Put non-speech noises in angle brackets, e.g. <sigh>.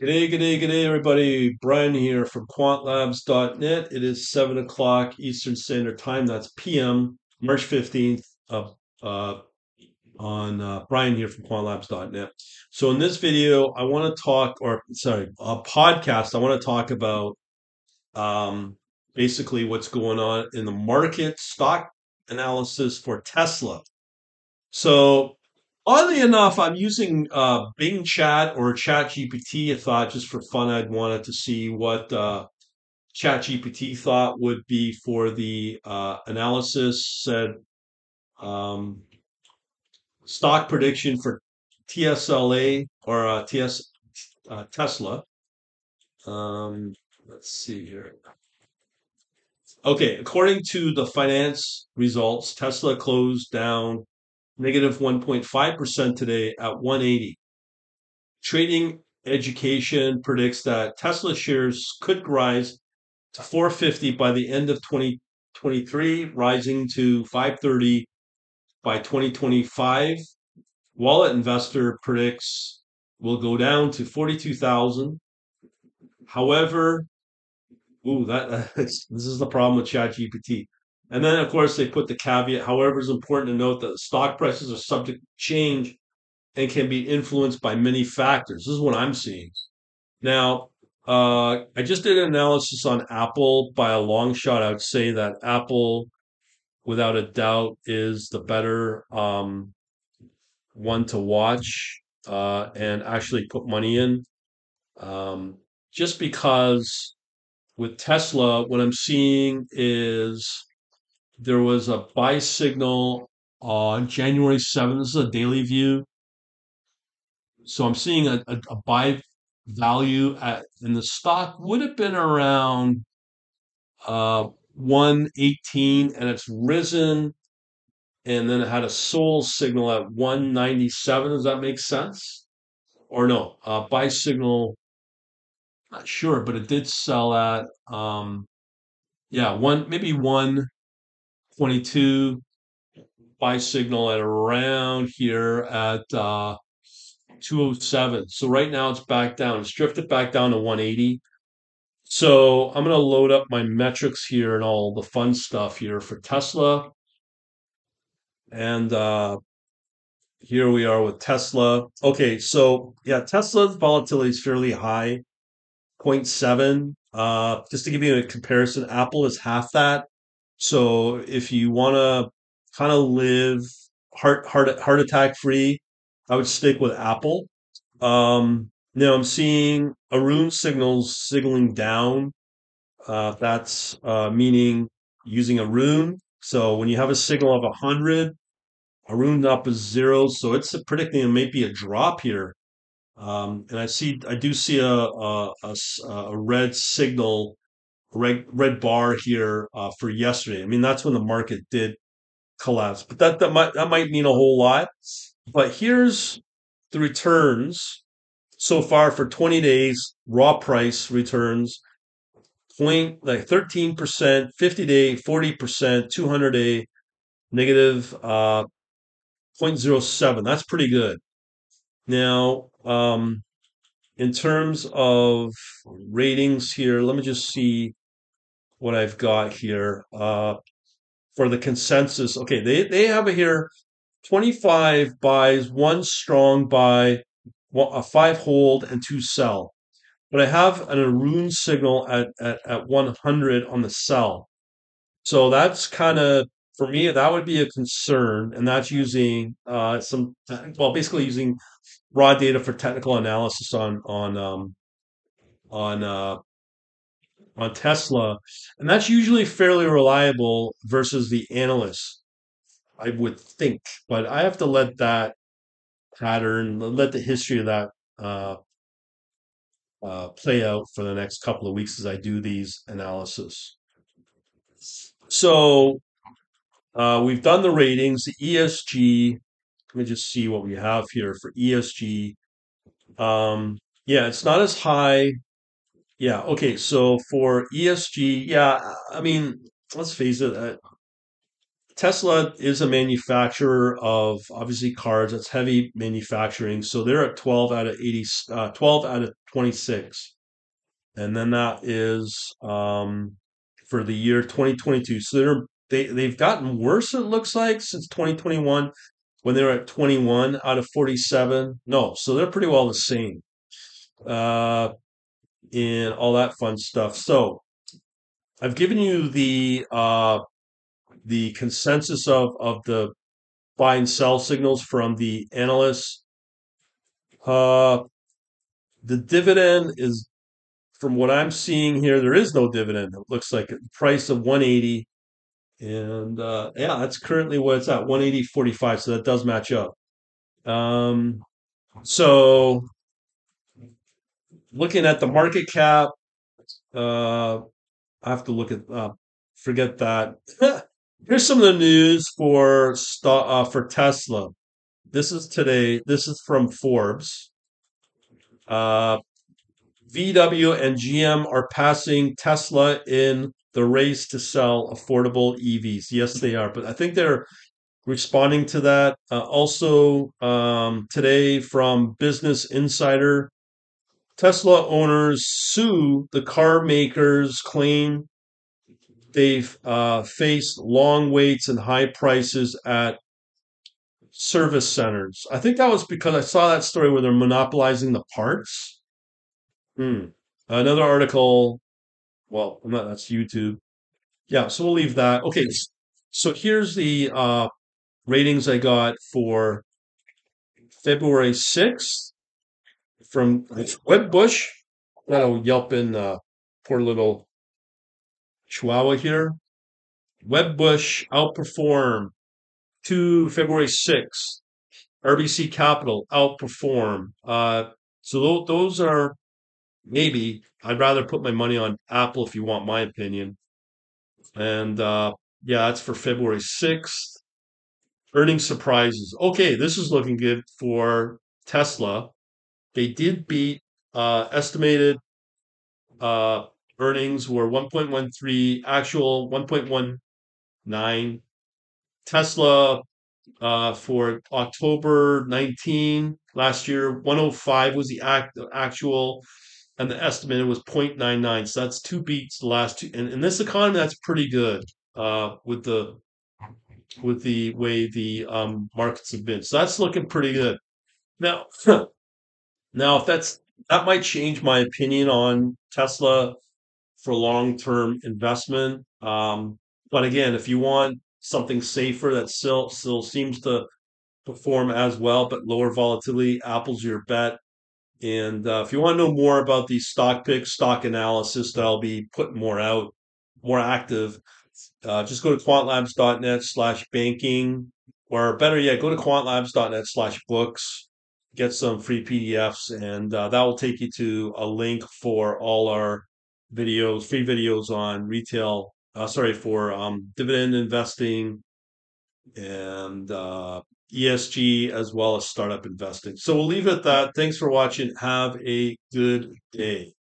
G'day, g'day, g'day, everybody. Brian here from quantlabs.net. It is 7 o'clock Eastern Standard Time. That's PM, March 15th, uh, uh, on uh, Brian here from quantlabs.net. So, in this video, I want to talk, or sorry, a podcast, I want to talk about um, basically what's going on in the market, stock analysis for Tesla. So, Oddly enough, I'm using uh, Bing Chat or Chat GPT. I thought just for fun, I'd wanted to see what uh, Chat GPT thought would be for the uh, analysis. Said um, stock prediction for TSLA or uh, TS uh, Tesla. Um, let's see here. Okay, according to the finance results, Tesla closed down negative 1.5% today at 180. Trading Education predicts that Tesla shares could rise to 450 by the end of 2023, rising to 530 by 2025. Wallet Investor predicts will go down to 42,000. However, ooh, that <laughs> this is the problem with ChatGPT. And then, of course, they put the caveat. However, it's important to note that stock prices are subject to change and can be influenced by many factors. This is what I'm seeing. Now, uh, I just did an analysis on Apple by a long shot. I would say that Apple, without a doubt, is the better um, one to watch uh, and actually put money in. Um, just because with Tesla, what I'm seeing is there was a buy signal on January 7th. This is a daily view. So I'm seeing a, a, a buy value at, in the stock would have been around uh, 118 and it's risen and then it had a sold signal at 197. Does that make sense? Or no, uh, buy signal, not sure, but it did sell at, um, yeah, one, maybe 122 buy signal at around here at uh, 207. So right now it's back down. It's drifted back down to 180. So I'm going to load up my metrics here and all the fun stuff here for Tesla. And uh, here we are with Tesla. Okay, so yeah, Tesla's volatility is fairly high, 0.7. Uh, just to give you a comparison, Apple is half that. So if you want to kind of live heart heart heart attack free, I would stick with Apple. Um, now I'm seeing Aroon signals signaling down. Uh, that's uh, meaning using Aroon. So when you have a signal of 100, Aroon up is zero. So it's predicting it may be a drop here. Um, and I see, I do see a a red signal, red, red bar here uh, for yesterday. I mean, that's when the market did collapse, but that, that might, that might mean a whole lot. But here's the returns so far for 20 days, raw price returns point like 13%, 50 day, 40%, 200 day, negative uh, 0.07. That's pretty good. Now, um, in terms of ratings here, let me just see what I've got here uh, for the consensus. Okay, they, they have it here 25 buys, one strong buy, a five hold, and two sell. But I have an Aroon signal at, at, at 100 on the sell. So that's kind of, for me, that would be a concern. And that's using uh, some, well, basically using raw data for technical analysis on, on, um, on, uh, on Tesla. And that's usually fairly reliable versus the analysts, I would think. But I have to let that pattern, let the history of that uh, uh, play out for the next couple of weeks as I do these analysis. So uh, we've done the ratings, the ESG. Let me just see what we have here for ESG. Um, yeah, it's not as high. Yeah, okay. So for ESG, yeah, I mean, let's face it, uh, Tesla is a manufacturer of obviously cars. That's heavy manufacturing. So they're at 12 out of 80, uh, 12 out of 26. And then that is um, for the year 2022. So they're, they, they've gotten worse, it looks like, since 2021 when they were at 21 out of 47. No, so they're pretty well the same. Uh, and all that fun stuff. So I've given you the uh, the consensus of of the buy and sell signals from the analysts. Uh, the dividend is, from what I'm seeing here, there is no dividend. It looks like a price of 180, and uh, yeah, that's currently what it's at 180.45. So that does match up. Um, so looking at the market cap, uh, I have to look at. Uh, forget that. <laughs> Here's some of the news for uh, for Tesla. This is today. This is from Forbes. Uh, VW and GM are passing Tesla in the race to sell affordable EVs. Yes, they are, but I think they're responding to that. Uh, also, um, today from Business Insider, Tesla owners sue the car makers, claim they've uh, faced long waits and high prices at service centers. I think that was because I saw that story where they're monopolizing the parts. Hmm. Another article. Well, not, that's YouTube. Yeah, so we'll leave that. Okay, so here's the uh, ratings I got for February 6th from Wedbush. That'll Yelp in uh, poor little Chihuahua here. Wedbush outperform to February 6th. RBC Capital outperform. Uh, so those are maybe I'd rather put my money on Apple if you want my opinion. And uh, yeah, that's for February 6th. Earning surprises. Okay, this is looking good for Tesla. They did beat uh, estimated uh, earnings were 1.13, actual 1.19. Tesla uh, for October 19 last year, 105 was the act, actual, and the estimated was 0.99. So that's two beats the last two. And in this economy, that's pretty good uh, with the with the way the um, markets have been. So that's looking pretty good. Now, <laughs> now if that's that might change my opinion on Tesla for long-term investment. Um, but again, if you want something safer that still still seems to perform as well, but lower volatility, Apple's your bet. And uh, if you want to know more about these stock picks, stock analysis that I'll be putting more out, more active, uh, just go to quantlabs.net slash banking, or better yet, go to quantlabs.net slash books, get some free PDFs, and uh, that will take you to a link for all our videos, free videos on retail, uh, sorry, for um, dividend investing and uh, ESG as well as startup investing. So we'll leave it at that. Thanks for watching. Have a good day.